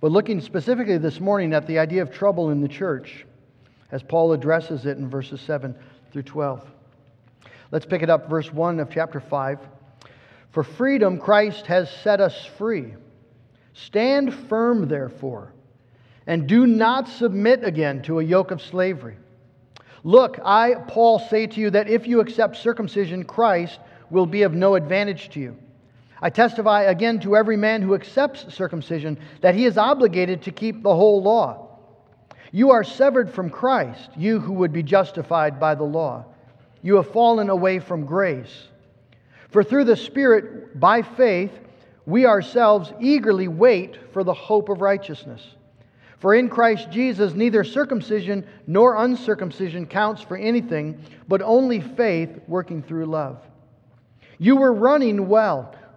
But looking specifically this morning at the idea of trouble in the church, as Paul addresses it in verses 7 through 12. Let's pick it up, verse 1 of chapter 5. For freedom Christ has set us free. Stand firm, therefore, and do not submit again to a yoke of slavery. Look, I, Paul, say to you that if you accept circumcision, Christ will be of no advantage to you. I testify again to every man who accepts circumcision that he is obligated to keep the whole law. You are severed from Christ, you who would be justified by the law. You have fallen away from grace. For through the Spirit, by faith, we ourselves eagerly wait for the hope of righteousness. For in Christ Jesus, neither circumcision nor uncircumcision counts for anything, but only faith working through love. You were running well.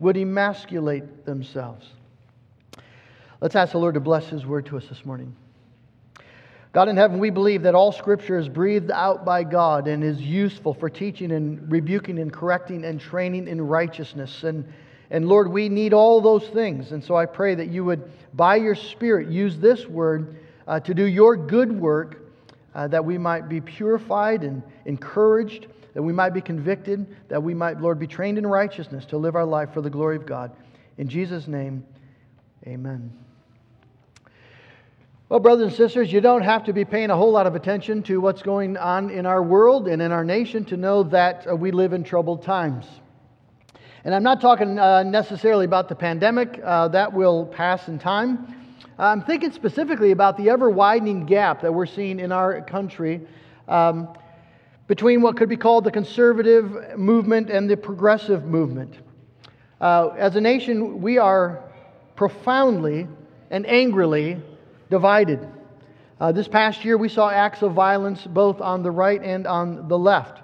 would emasculate themselves. Let's ask the Lord to bless His word to us this morning. God in heaven, we believe that all Scripture is breathed out by God and is useful for teaching and rebuking and correcting and training in righteousness. And and Lord, we need all those things. And so I pray that you would, by your Spirit, use this word uh, to do your good work, uh, that we might be purified and encouraged, that we might be convicted, that we might, Lord, be trained in righteousness to live our life for the glory of God. In Jesus' name, amen. Well, brothers and sisters, you don't have to be paying a whole lot of attention to what's going on in our world and in our nation to know that uh, we live in troubled times. And I'm not talking uh, necessarily about the pandemic, uh, that will pass in time. I'm thinking specifically about the ever widening gap that we're seeing in our country um, between what could be called the conservative movement and the progressive movement. Uh, as a nation, we are profoundly and angrily divided. Uh, this past year, we saw acts of violence both on the right and on the left.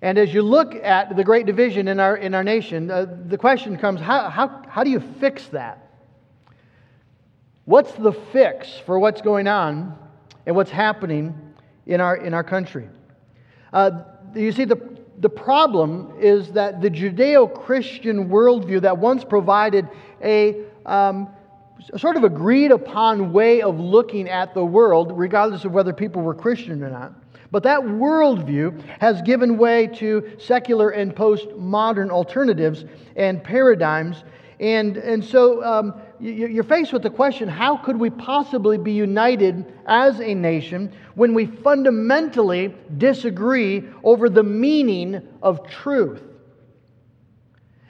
And as you look at the great division in our, in our nation, uh, the question comes how, how, how do you fix that? What's the fix for what's going on and what's happening in our, in our country? Uh, you see, the, the problem is that the Judeo Christian worldview that once provided a um, sort of agreed upon way of looking at the world, regardless of whether people were Christian or not, but that worldview has given way to secular and postmodern alternatives and paradigms. And, and so um, you're faced with the question how could we possibly be united as a nation when we fundamentally disagree over the meaning of truth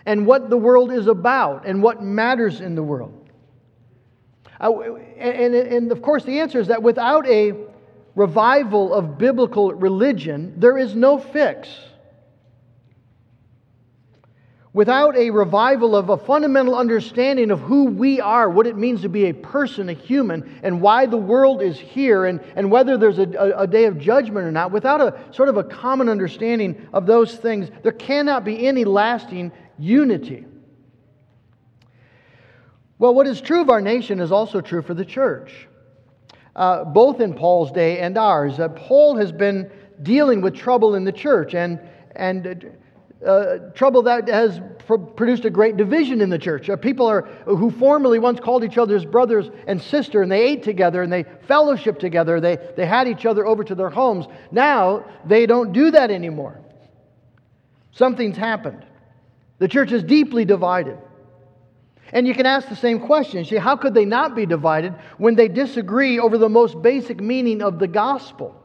and what the world is about and what matters in the world? Uh, and, and, of course, the answer is that without a revival of biblical religion, there is no fix. Without a revival of a fundamental understanding of who we are, what it means to be a person, a human, and why the world is here, and, and whether there's a, a, a day of judgment or not, without a sort of a common understanding of those things, there cannot be any lasting unity. Well, what is true of our nation is also true for the church uh, both in Paul's day and ours. Uh, Paul has been dealing with trouble in the church and, and uh, trouble that has pr- produced a great division in the church. Uh, people are, who formerly once called each other's brothers and sister, and they ate together and they fellowshiped together, they, they had each other over to their homes. Now they don't do that anymore. Something's happened. The church is deeply divided. And you can ask the same question. See, how could they not be divided when they disagree over the most basic meaning of the gospel?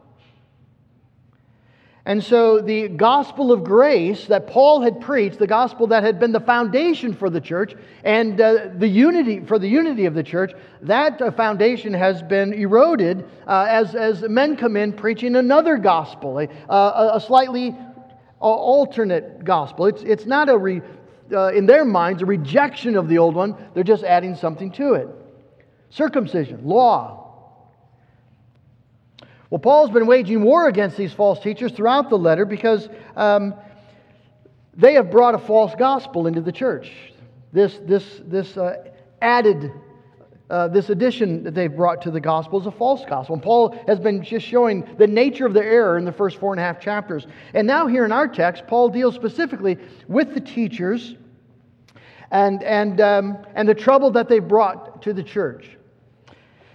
And so, the gospel of grace that Paul had preached, the gospel that had been the foundation for the church and uh, the unity for the unity of the church, that uh, foundation has been eroded uh, as, as men come in preaching another gospel, a, a slightly uh, alternate gospel. It's, it's not a re, uh, in their minds, a rejection of the old one. They're just adding something to it. circumcision, law. Well, Paul's been waging war against these false teachers throughout the letter because um, they have brought a false gospel into the church. This, this, this uh, added, uh, this addition that they've brought to the gospel is a false gospel. And Paul has been just showing the nature of the error in the first four and a half chapters. And now, here in our text, Paul deals specifically with the teachers and, and, um, and the trouble that they've brought to the church.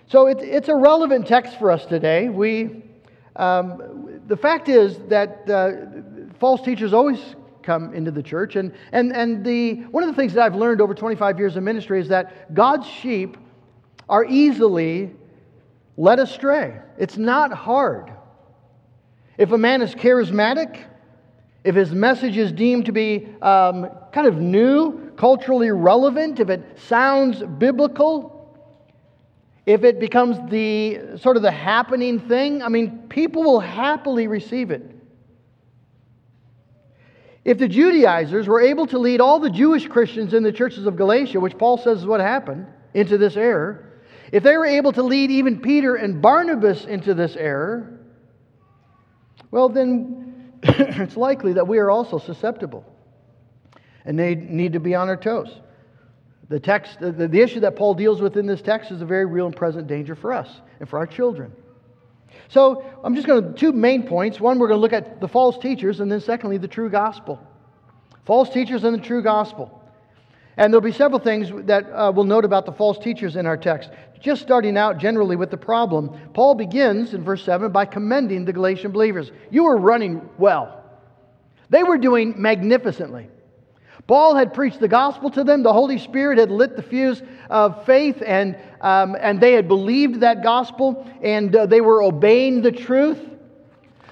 So it, it's a relevant text for us today. We, um, the fact is that uh, false teachers always come into the church. And, and, and the, one of the things that I've learned over 25 years of ministry is that God's sheep are easily led astray. It's not hard. If a man is charismatic, if his message is deemed to be um, kind of new, culturally relevant, if it sounds biblical, if it becomes the sort of the happening thing, I mean, people will happily receive it. If the Judaizers were able to lead all the Jewish Christians in the churches of Galatia, which Paul says is what happened, into this error, if they were able to lead even Peter and Barnabas into this error, well, then it's likely that we are also susceptible and they need to be on our toes. The text, the, the issue that Paul deals with in this text is a very real and present danger for us and for our children. So I'm just going to two main points. One, we're going to look at the false teachers, and then secondly, the true gospel. False teachers and the true gospel. And there'll be several things that uh, we'll note about the false teachers in our text. Just starting out generally with the problem, Paul begins in verse 7 by commending the Galatian believers. You were running well, they were doing magnificently. Paul had preached the gospel to them. The Holy Spirit had lit the fuse of faith, and, um, and they had believed that gospel, and uh, they were obeying the truth.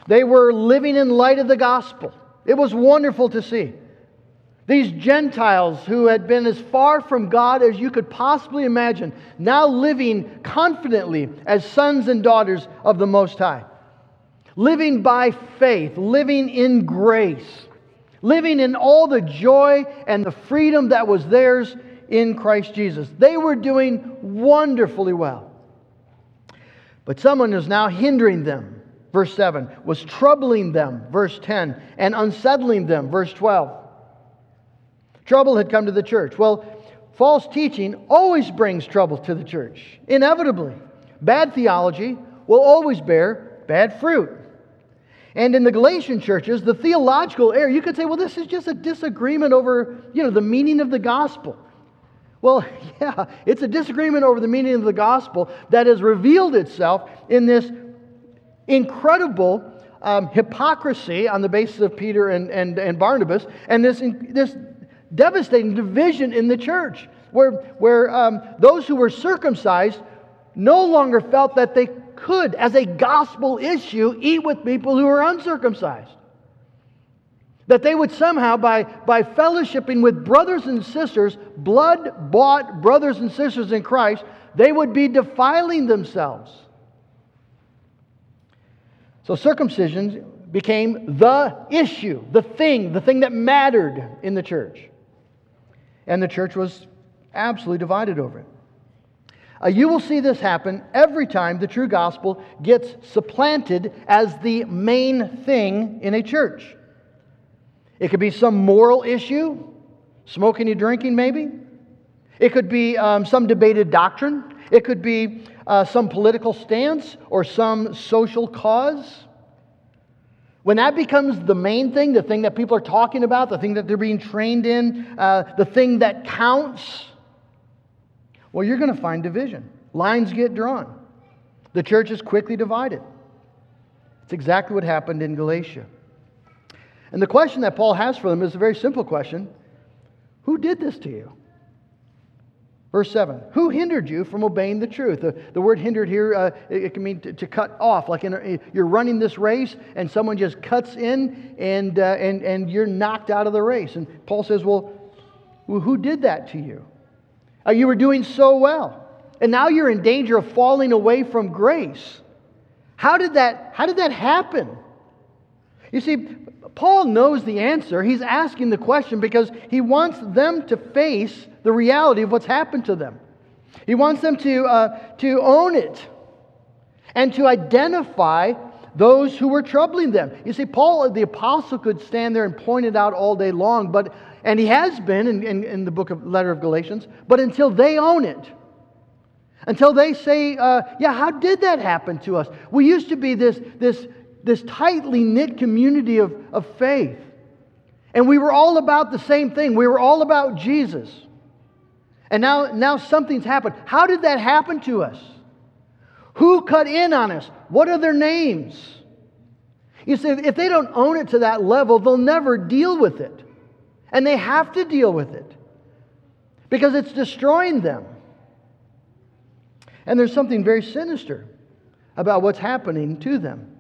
They were living in light of the gospel. It was wonderful to see. These Gentiles who had been as far from God as you could possibly imagine, now living confidently as sons and daughters of the Most High. Living by faith, living in grace living in all the joy and the freedom that was theirs in Christ Jesus. They were doing wonderfully well. But someone is now hindering them, verse 7, was troubling them, verse 10, and unsettling them, verse 12. Trouble had come to the church. Well, false teaching always brings trouble to the church, inevitably. Bad theology will always bear bad fruit. And in the Galatian churches, the theological error, you could say, well, this is just a disagreement over, you know, the meaning of the gospel. Well, yeah, it's a disagreement over the meaning of the gospel that has revealed itself in this incredible um, hypocrisy on the basis of Peter and, and, and Barnabas, and this, this devastating division in the church, where, where um, those who were circumcised no longer felt that they could, as a gospel issue, eat with people who are uncircumcised. That they would somehow, by, by fellowshipping with brothers and sisters, blood bought brothers and sisters in Christ, they would be defiling themselves. So circumcision became the issue, the thing, the thing that mattered in the church. And the church was absolutely divided over it. Uh, you will see this happen every time the true gospel gets supplanted as the main thing in a church. It could be some moral issue, smoking and drinking, maybe. It could be um, some debated doctrine. It could be uh, some political stance or some social cause. When that becomes the main thing, the thing that people are talking about, the thing that they're being trained in, uh, the thing that counts, well, you're going to find division. Lines get drawn. The church is quickly divided. It's exactly what happened in Galatia. And the question that Paul has for them is a very simple question Who did this to you? Verse 7 Who hindered you from obeying the truth? The, the word hindered here, uh, it, it, can mean to, to, cut off. Like a, you're running this race and someone just cuts in and, uh, and, and you're knocked out of the race. And Paul says, well who did that to you? Uh, you were doing so well. And now you're in danger of falling away from grace. How did that, how did that happen? You see, Paul knows the answer. He's asking the question because he wants them to face the reality of what's happened to them. He wants them to, uh, to own it and to identify those who were troubling them. You see, Paul, the apostle, could stand there and point it out all day long, but, and he has been in, in, in the book of letter of Galatians, but until they own it, until they say, uh, yeah, how did that happen to us? We used to be this, this, this tightly knit community of, of faith. And we were all about the same thing. We were all about Jesus. And now, now something's happened. How did that happen to us? Who cut in on us? What are their names? You see, if they don't own it to that level, they'll never deal with it. And they have to deal with it because it's destroying them. And there's something very sinister about what's happening to them.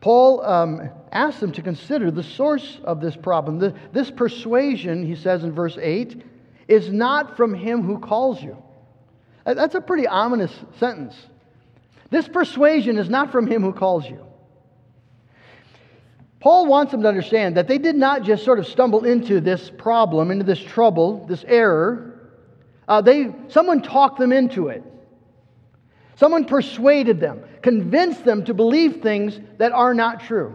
Paul um, asks them to consider the source of this problem. The, this persuasion, he says in verse 8, is not from him who calls you. That's a pretty ominous sentence. This persuasion is not from him who calls you. Paul wants them to understand that they did not just sort of stumble into this problem, into this trouble, this error. Uh, they, someone talked them into it. Someone persuaded them, convinced them to believe things that are not true.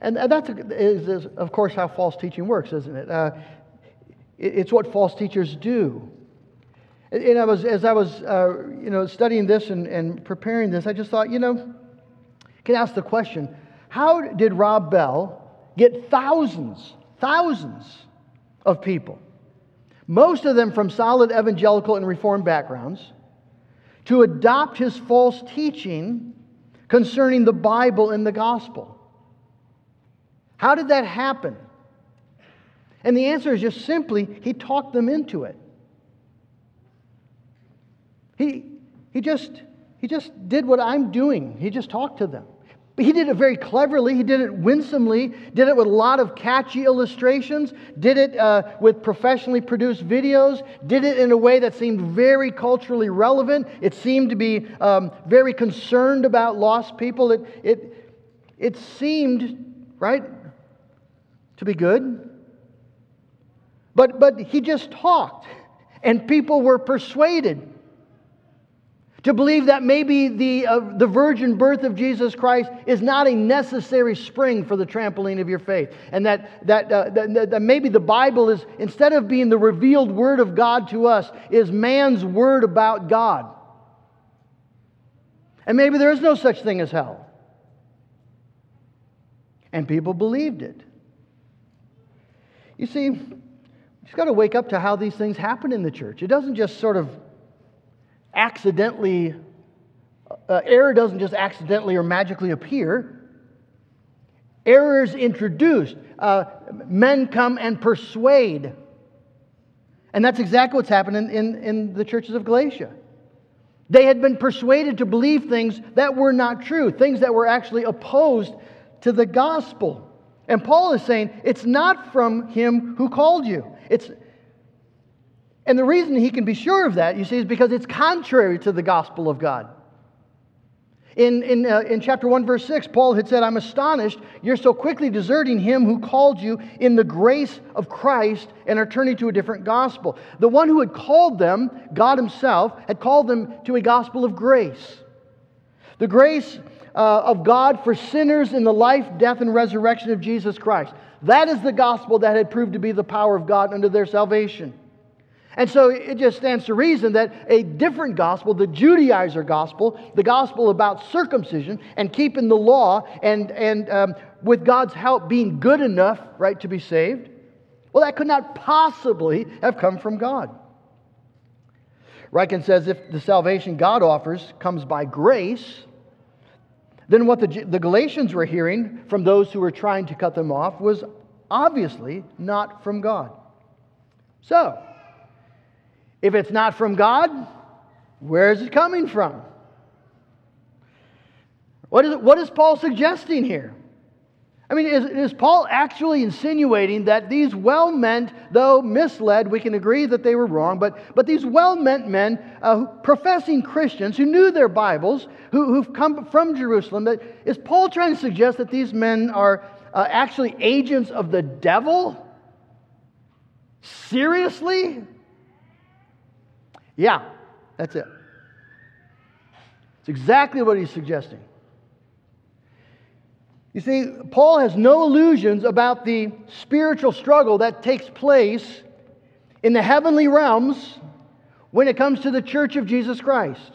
And that's, is, of course, how false teaching works, isn't it? Uh, it's what false teachers do. And I was, as I was uh, you know, studying this and, and preparing this, I just thought, you know, I can ask the question how did Rob Bell get thousands, thousands of people, most of them from solid evangelical and reformed backgrounds, to adopt his false teaching concerning the Bible and the gospel? How did that happen? And the answer is just simply, he talked them into it. He, he, just, he just did what I'm doing. He just talked to them. But he did it very cleverly. He did it winsomely, did it with a lot of catchy illustrations, did it uh, with professionally produced videos, did it in a way that seemed very culturally relevant. It seemed to be um, very concerned about lost people. It, it, it seemed, right, to be good. But, but he just talked, and people were persuaded to believe that maybe the, uh, the virgin birth of Jesus Christ is not a necessary spring for the trampoline of your faith. And that, that, uh, that, that maybe the Bible is, instead of being the revealed word of God to us, is man's word about God. And maybe there is no such thing as hell. And people believed it. You see, you just got to wake up to how these things happen in the church. It doesn't just sort of accidentally, uh, error doesn't just accidentally or magically appear. Error is introduced. Uh, men come and persuade. And that's exactly what's happened in, in, in the churches of Galatia. They had been persuaded to believe things that were not true, things that were actually opposed to the gospel. And Paul is saying, it's not from him who called you. It's, and the reason he can be sure of that, you see, is because it's contrary to the gospel of God. In, in, uh, in chapter 1, verse 6, Paul had said, I'm astonished you're so quickly deserting him who called you in the grace of Christ and are turning to a different gospel. The one who had called them, God Himself, had called them to a gospel of grace. The grace uh, of God for sinners in the life, death, and resurrection of Jesus Christ. That is the gospel that had proved to be the power of God unto their salvation. And so it just stands to reason that a different gospel, the Judaizer gospel, the gospel about circumcision and keeping the law and, and um, with God's help being good enough, right, to be saved, well, that could not possibly have come from God. Ryken says if the salvation God offers comes by grace, then what the, the Galatians were hearing from those who were trying to cut them off was obviously not from God. So, if it's not from God, where is it coming from? What is, what is Paul suggesting here? I mean, is, is Paul actually insinuating that these well meant, though misled, we can agree that they were wrong, but, but these well meant men, uh, professing Christians who knew their Bibles, who, who've come from Jerusalem, that, is Paul trying to suggest that these men are uh, actually agents of the devil? Seriously? Yeah, that's it. It's exactly what he's suggesting. You see, Paul has no illusions about the spiritual struggle that takes place in the heavenly realms when it comes to the church of Jesus Christ.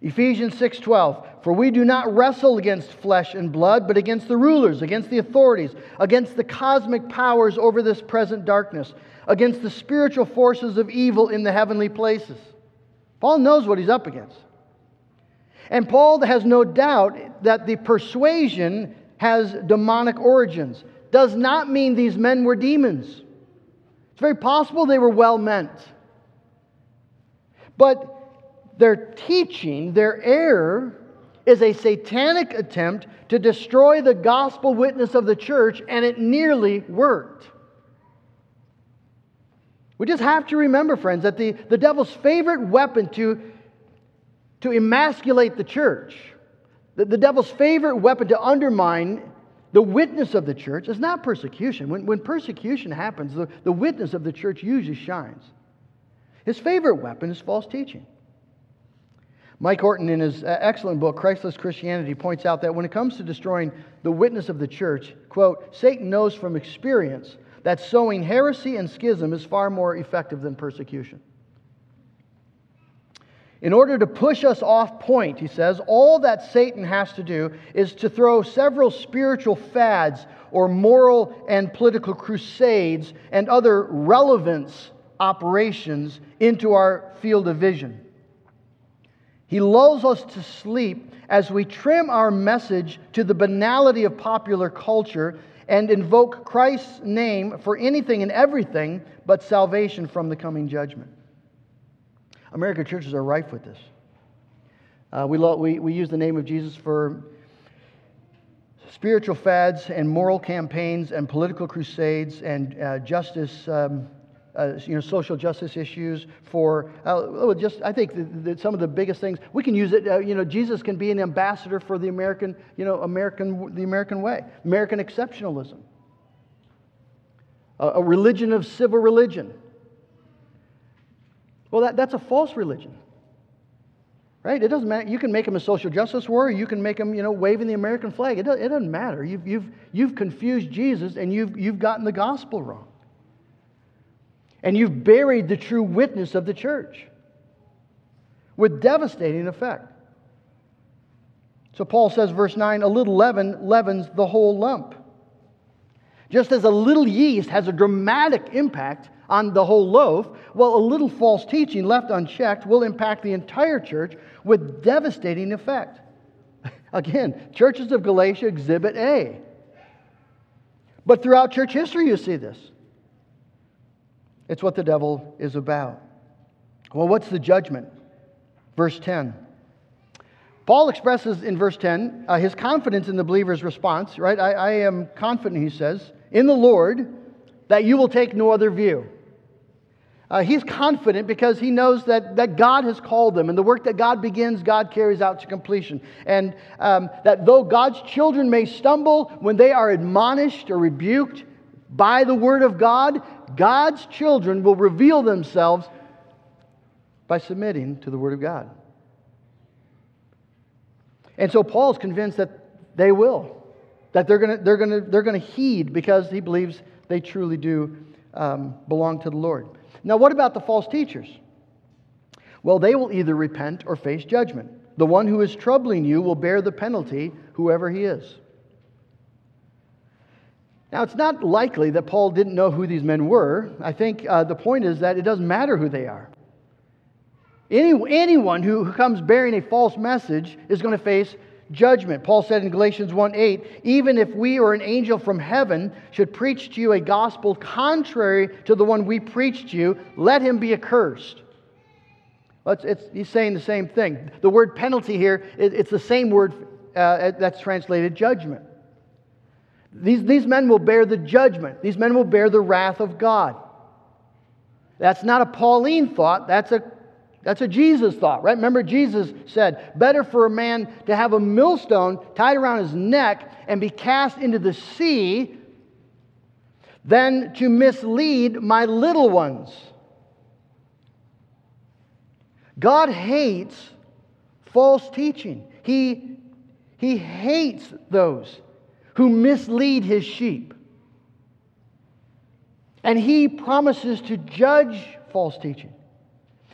Ephesians 6:12 For we do not wrestle against flesh and blood but against the rulers against the authorities against the cosmic powers over this present darkness against the spiritual forces of evil in the heavenly places. Paul knows what he's up against. And Paul has no doubt that the persuasion has demonic origins. Does not mean these men were demons. It's very possible they were well meant. But their teaching, their error, is a satanic attempt to destroy the gospel witness of the church, and it nearly worked. We just have to remember, friends, that the, the devil's favorite weapon to to emasculate the church. The, the devil's favorite weapon to undermine the witness of the church is not persecution. When, when persecution happens, the, the witness of the church usually shines. His favorite weapon is false teaching. Mike Horton, in his uh, excellent book, Christless Christianity, points out that when it comes to destroying the witness of the church, quote, Satan knows from experience that sowing heresy and schism is far more effective than persecution. In order to push us off point, he says, all that Satan has to do is to throw several spiritual fads or moral and political crusades and other relevance operations into our field of vision. He lulls us to sleep as we trim our message to the banality of popular culture and invoke Christ's name for anything and everything but salvation from the coming judgment. American churches are rife with this. Uh, we, we, we use the name of Jesus for spiritual fads and moral campaigns and political crusades and uh, justice, um, uh, you know, social justice issues. For uh, just, I think that some of the biggest things we can use it. Uh, you know, Jesus can be an ambassador for the American, you know, American, the American way, American exceptionalism, a, a religion of civil religion. Well, that, that's a false religion. Right? It doesn't matter. You can make him a social justice warrior. You can make him, you know, waving the American flag. It, does, it doesn't matter. You've, you've, you've confused Jesus and you've, you've gotten the gospel wrong. And you've buried the true witness of the church with devastating effect. So Paul says, verse 9, a little leaven leavens the whole lump. Just as a little yeast has a dramatic impact on the whole loaf, well, a little false teaching left unchecked will impact the entire church with devastating effect. Again, churches of Galatia exhibit A. But throughout church history, you see this. It's what the devil is about. Well, what's the judgment? Verse 10. Paul expresses in verse 10 uh, his confidence in the believer's response, right? I, I am confident, he says, in the Lord that you will take no other view. Uh, he's confident because he knows that, that God has called them, and the work that God begins, God carries out to completion. And um, that though God's children may stumble when they are admonished or rebuked by the Word of God, God's children will reveal themselves by submitting to the Word of God. And so Paul's convinced that they will, that they're going to they're gonna, they're gonna heed because he believes they truly do um, belong to the Lord. Now, what about the false teachers? Well, they will either repent or face judgment. The one who is troubling you will bear the penalty, whoever he is. Now, it's not likely that Paul didn't know who these men were. I think uh, the point is that it doesn't matter who they are. Any, anyone who comes bearing a false message is going to face judgment. Paul said in Galatians 1 8, even if we or an angel from heaven should preach to you a gospel contrary to the one we preached to you, let him be accursed. Well, it's, it's, he's saying the same thing. The word penalty here, it, it's the same word uh, that's translated judgment. These, these men will bear the judgment, these men will bear the wrath of God. That's not a Pauline thought, that's a that's a Jesus thought, right? Remember, Jesus said, Better for a man to have a millstone tied around his neck and be cast into the sea than to mislead my little ones. God hates false teaching. He, he hates those who mislead his sheep. And he promises to judge false teaching.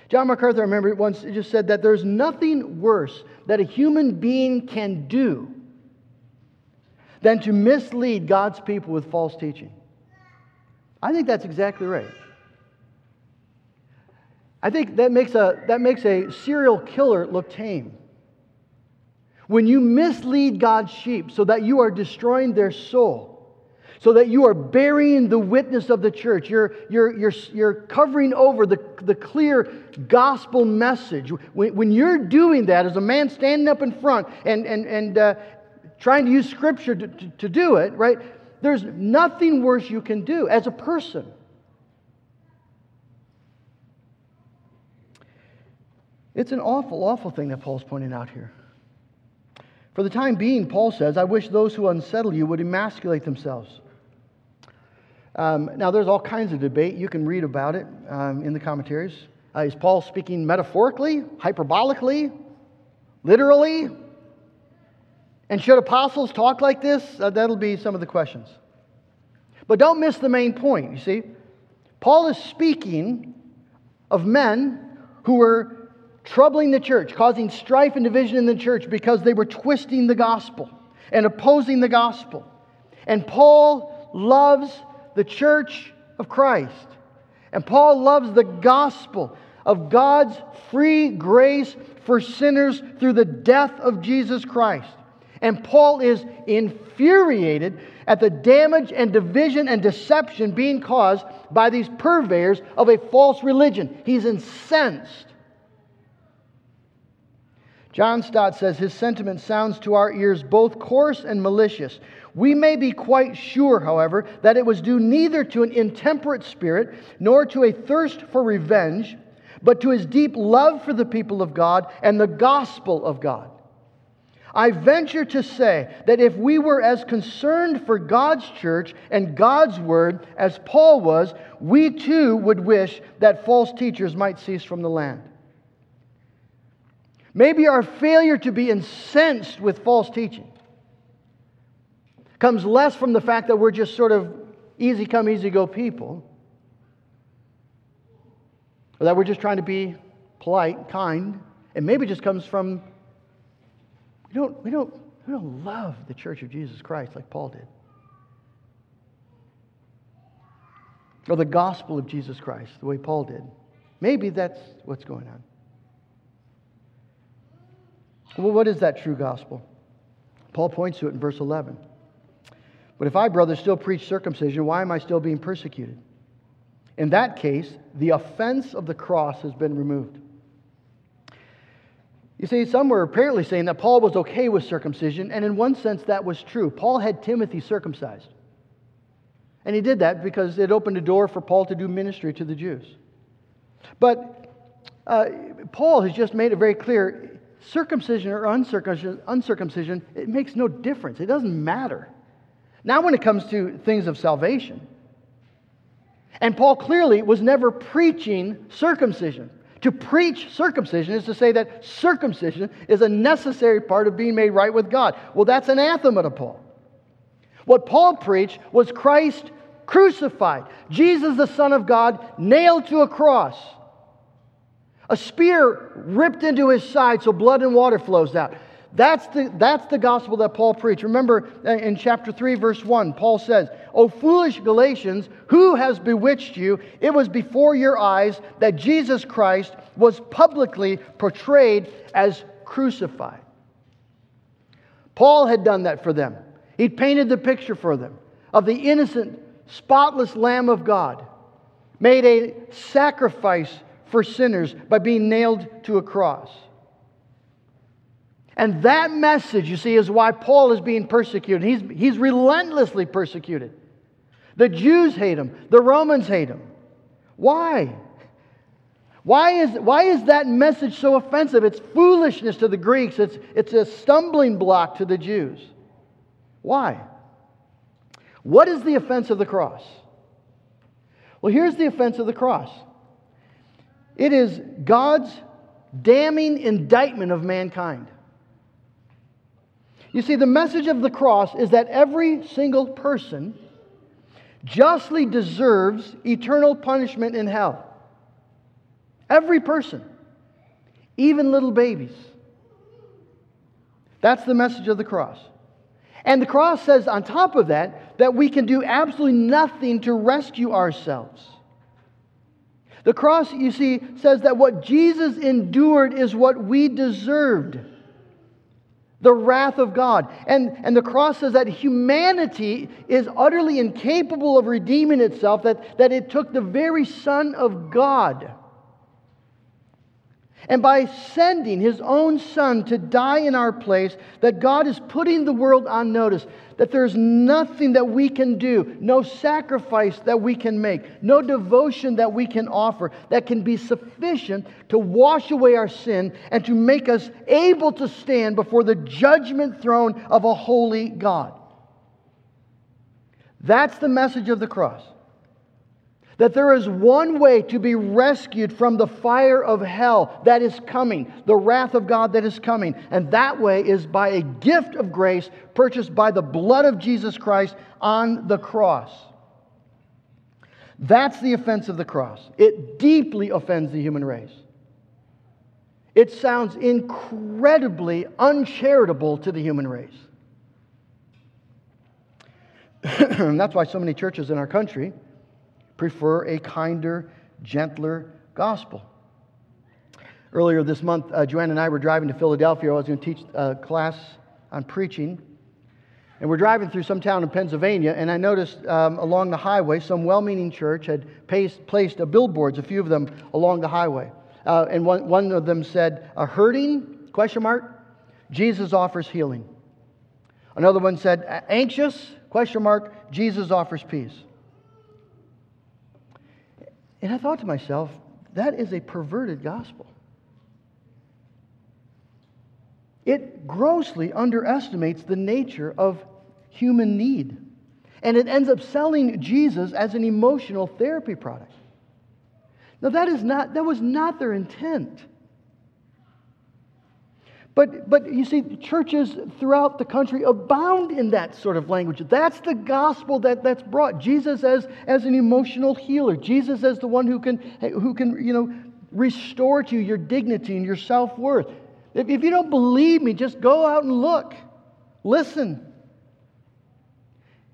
John MacArthur, I remember once just said that there's nothing worse that a human being can do than to mislead God's people with false teaching. I think that's exactly right. I think that makes a, that makes a serial killer look tame. When you mislead God's sheep so that you are destroying their soul, so that you are burying the witness of the church, you're, you're, you're, you're covering over the, the clear gospel message. When, when you're doing that as a man standing up in front and, and, and uh, trying to use scripture to, to, to do it, right? There's nothing worse you can do as a person. It's an awful, awful thing that Paul's pointing out here. For the time being, Paul says, I wish those who unsettle you would emasculate themselves. Um, now, there's all kinds of debate. You can read about it um, in the commentaries. Uh, is Paul speaking metaphorically, hyperbolically, literally? And should apostles talk like this? Uh, that'll be some of the questions. But don't miss the main point, you see. Paul is speaking of men who were troubling the church, causing strife and division in the church because they were twisting the gospel and opposing the gospel. And Paul loves the church of Christ. And Paul loves the gospel of God's free grace for sinners through the death of Jesus Christ. And Paul is infuriated at the damage and division and deception being caused by these purveyors of a false religion. He's incensed. John Stott says his sentiment sounds to our ears both coarse and malicious. We may be quite sure, however, that it was due neither to an intemperate spirit nor to a thirst for revenge, but to his deep love for the people of God and the gospel of God. I venture to say that if we were as concerned for God's church and God's word as Paul was, we too would wish that false teachers might cease from the land. Maybe our failure to be incensed with false teaching comes less from the fact that we're just sort of easy come, easy go people, or that we're just trying to be polite, kind, and maybe just comes from we don't, we don't, we don't love the church of Jesus Christ like Paul did. Or the gospel of Jesus Christ, the way Paul did. Maybe that's what's going on. Well, what is that true gospel? Paul points to it in verse 11. But if I, brothers, still preach circumcision, why am I still being persecuted? In that case, the offense of the cross has been removed. You see, some were apparently saying that Paul was okay with circumcision, and in one sense, that was true. Paul had Timothy circumcised. And he did that because it opened a door for Paul to do ministry to the Jews. But uh, Paul has just made it very clear circumcision or uncircumcision, uncircumcision, it makes no difference. It doesn't matter. Now, when it comes to things of salvation, and Paul clearly was never preaching circumcision. To preach circumcision is to say that circumcision is a necessary part of being made right with God. Well, that's anathema to Paul. What Paul preached was Christ crucified, Jesus, the Son of God, nailed to a cross a spear ripped into his side so blood and water flows out. That's the, that's the gospel that Paul preached. Remember uh, in chapter 3, verse 1, Paul says, O foolish Galatians, who has bewitched you? It was before your eyes that Jesus Christ was publicly portrayed as crucified. Paul had done that for them. He painted the picture for them of the innocent, spotless Lamb of God, made a sacrifice for sinners by being nailed to a cross. And that message, you see, is why Paul is being persecuted. He's, he's relentlessly persecuted. The Jews hate him, the Romans hate him. Why? Why is, why is that message so offensive? It's foolishness to the Greeks, it's, it's a stumbling block to the Jews. Why? What is the offense of the cross? Well, here's the offense of the cross it is God's damning indictment of mankind. You see, the message of the cross is that every single person justly deserves eternal punishment in hell. Every person, even little babies. That's the message of the cross. And the cross says, on top of that, that we can do absolutely nothing to rescue ourselves. The cross, you see, says that what Jesus endured is what we deserved the wrath of God. And, and the cross says that humanity is utterly incapable of redeeming itself, that, that it took the very Son of God and by sending his own son to die in our place, that God is putting the world on notice that there's nothing that we can do, no sacrifice that we can make, no devotion that we can offer that can be sufficient to wash away our sin and to make us able to stand before the judgment throne of a holy God. That's the message of the cross that there is one way to be rescued from the fire of hell that is coming, the wrath of God that is coming. And that way is by a gift of grace purchased by the blood of Jesus Christ on the cross. That's the offense of the cross. It deeply offends the human race. It sounds incredibly uncharitable to the human race. that's why so many churches in our country prefer a kinder, gentler gospel. Earlier this month, uh, Joanne and I were driving to Philadelphia. I was going to teach a class on preaching. And we're driving through some town in Pennsylvania, and I noticed um, along the highway some well meaning church had placed, placed billboards, a few of them, along the highway. Uh, and one, one of them said, A hurting? Question mark. Jesus offers healing. Another one said, Anxious? Question mark. Jesus offers peace. And I thought to myself, that is a perverted gospel. It grossly underestimates the nature of human need. And it ends up selling Jesus as an emotional therapy product. Now, that, is not, that was not their intent. But, but you see, churches throughout the country abound in that sort of language. That's the gospel that, that's brought. Jesus as, as an emotional healer. Jesus as the one who can, who can you know, restore to you your dignity and your self worth. If, if you don't believe me, just go out and look. Listen.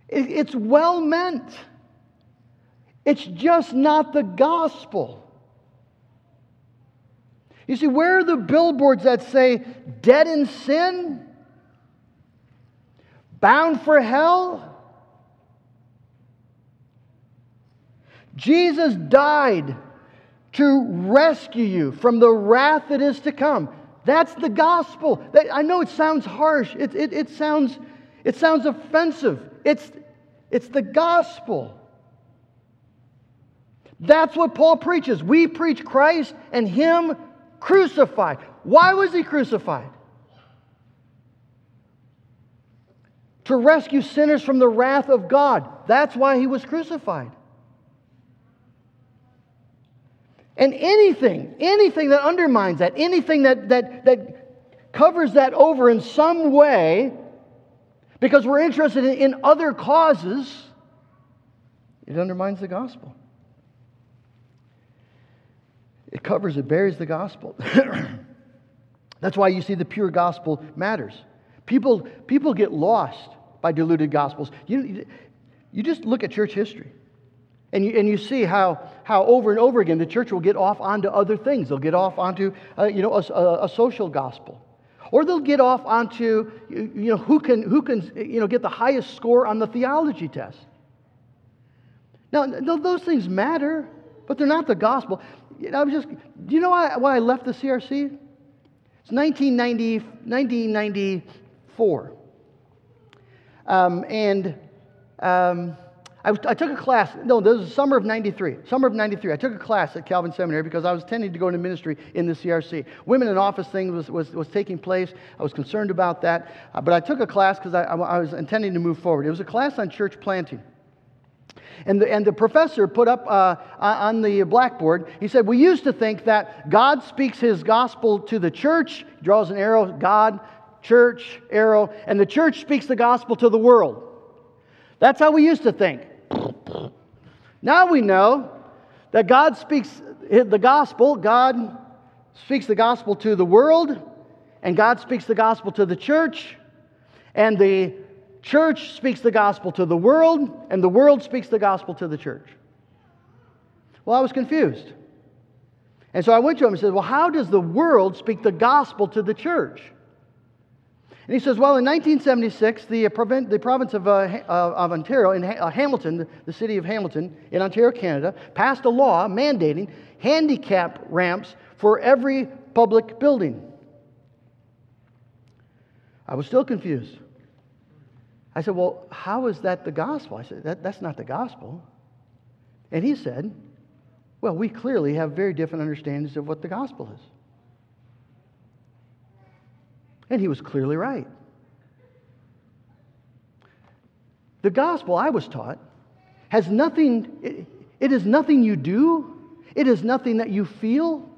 It, it's well meant, it's just not the gospel. You see, where are the billboards that say, dead in sin? Bound for hell? Jesus died to rescue you from the wrath that is to come. That's the gospel. I know it sounds harsh, it, it, it, sounds, it sounds offensive. It's, it's the gospel. That's what Paul preaches. We preach Christ and Him crucified. Why was he crucified? To rescue sinners from the wrath of God. That's why he was crucified. And anything, anything that undermines that, anything that, that, that covers that over in some way, because we're interested in, in other causes, it undermines the gospel. It covers, it buries the gospel. That's why you see the pure gospel matters. People, people get lost by diluted gospels. You, you just look at church history. And you, and you see how, how over and over again the church will get off onto other things. They'll get off onto uh, you know, a, a, social gospel. Or they'll get off onto you know, who can, who can you know, get the highest score on the theology test. Now, those things matter, but they're not the gospel. I was just, do you know why, why I left the CRC? It's 1990, 1994. Um, and um, I, was, I, took a class, no, this was summer of 93. Summer of 93. I took a class at Calvin Seminary because I was intending to go into ministry in the CRC. Women in office thing was, was, was taking place. I was concerned about that. Uh, but I took a class because I, I, I was intending to move forward. It was a class on church planting. And the, and the professor put up uh, on the blackboard, he said, We used to think that God speaks his gospel to the church, he draws an arrow, God, church, arrow, and the church speaks the gospel to the world. That's how we used to think. Now we know that God speaks the gospel, God speaks the gospel to the world, and God speaks the gospel to the church, and the church speaks the gospel to the world, and the world speaks the gospel to the church. Well, I was confused. And so I went to him and said, Well, how does the world speak the gospel to the church? And he says, Well, in 1976, the, uh, the province of, uh, uh, of Ontario, in ha- uh, Hamilton, the city of Hamilton in Ontario, Canada, passed a law mandating handicap ramps for every public building. I was still confused. I said, Well, how is that the gospel? I said, that, That's not the gospel. And he said, Well, we clearly have very different understandings of what the gospel is. And he was clearly right. The gospel, I was taught, has nothing, it, it is nothing you do, it is nothing that you feel.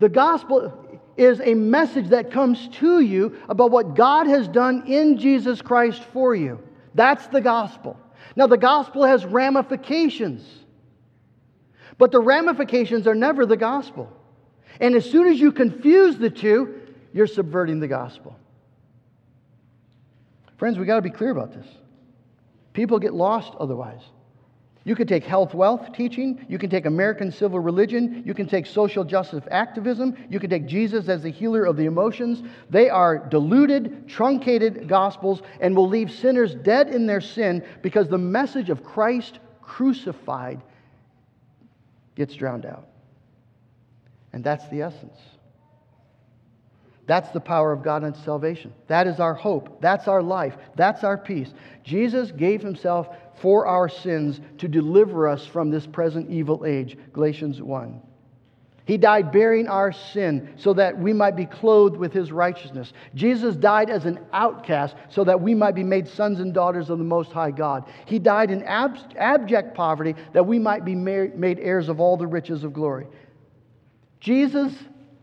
The gospel is a message that comes to you about what God has done in Jesus Christ for you. That's the gospel. Now, the gospel has ramifications, but the ramifications are never the gospel. And as soon as you confuse the two, you're subverting the gospel. Friends, we got to be clear about this. People get lost otherwise. You can take health wealth teaching, you can take American civil religion, you can take social justice activism, you can take Jesus as the healer of the emotions. They are diluted, truncated gospels and will leave sinners dead in their sin because the message of Christ crucified gets drowned out. And that's the essence. That's the power of God unto salvation. That is our hope. That's our life. That's our peace. Jesus gave himself for our sins to deliver us from this present evil age. Galatians 1. He died bearing our sin so that we might be clothed with his righteousness. Jesus died as an outcast so that we might be made sons and daughters of the Most High God. He died in ab- abject poverty that we might be made heirs of all the riches of glory. Jesus,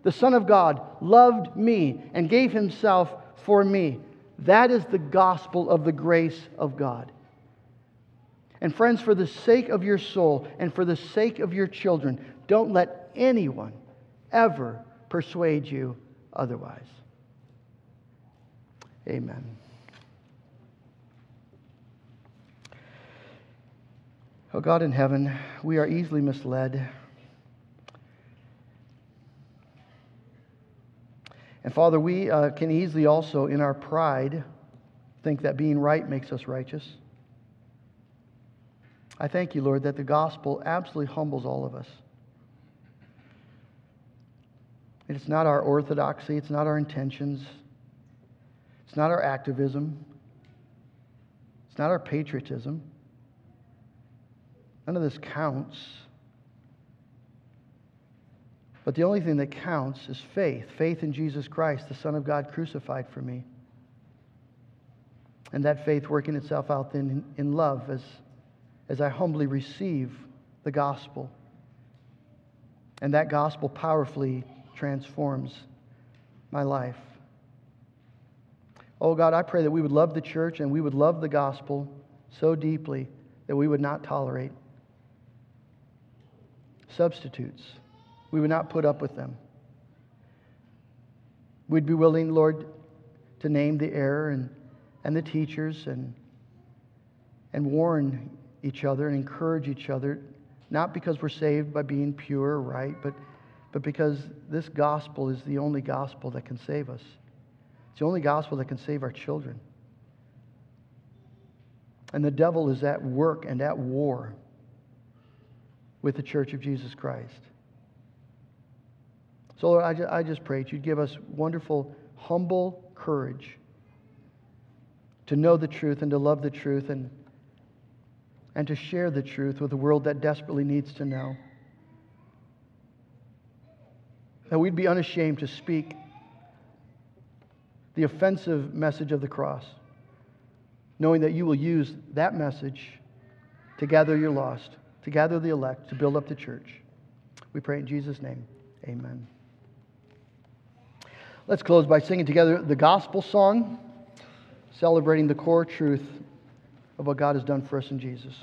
the Son of God, loved me and gave himself for me. That is the gospel of the grace of God. And friends, for the sake of your soul and for the sake of your children, don't let anyone ever persuade you otherwise. Amen. Oh God in heaven, we are easily misled. And Father, we uh, can easily also, in our pride, think that being right makes us righteous. I thank you, Lord, that the gospel absolutely humbles all of us. It's not our orthodoxy, it's not our intentions, it's not our activism, it's not our patriotism. None of this counts. But the only thing that counts is faith faith in Jesus Christ, the Son of God crucified for me. And that faith working itself out then in love as as I humbly receive the gospel. And that gospel powerfully transforms my life. Oh God, I pray that we would love the church and we would love the gospel so deeply that we would not tolerate substitutes. We would not put up with them. We'd be willing, Lord, to name the error and, and the teachers and, and warn each other and encourage each other, not because we're saved by being pure or right, but, but because this gospel is the only gospel that can save us. It's the only gospel that can save our children. And the devil is at work and at war with the church of Jesus Christ. So, Lord, I just, I just pray that you'd give us wonderful, humble courage to know the truth and to love the truth and and to share the truth with a world that desperately needs to know. That we'd be unashamed to speak the offensive message of the cross, knowing that you will use that message to gather your lost, to gather the elect, to build up the church. We pray in Jesus' name. Amen. Let's close by singing together the gospel song, celebrating the core truth of what God has done for us in Jesus.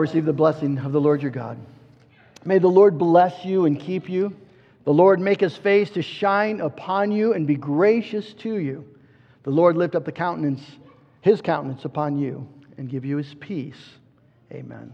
Receive the blessing of the Lord your God. May the Lord bless you and keep you. The Lord make his face to shine upon you and be gracious to you. The Lord lift up the countenance, his countenance upon you and give you his peace. Amen.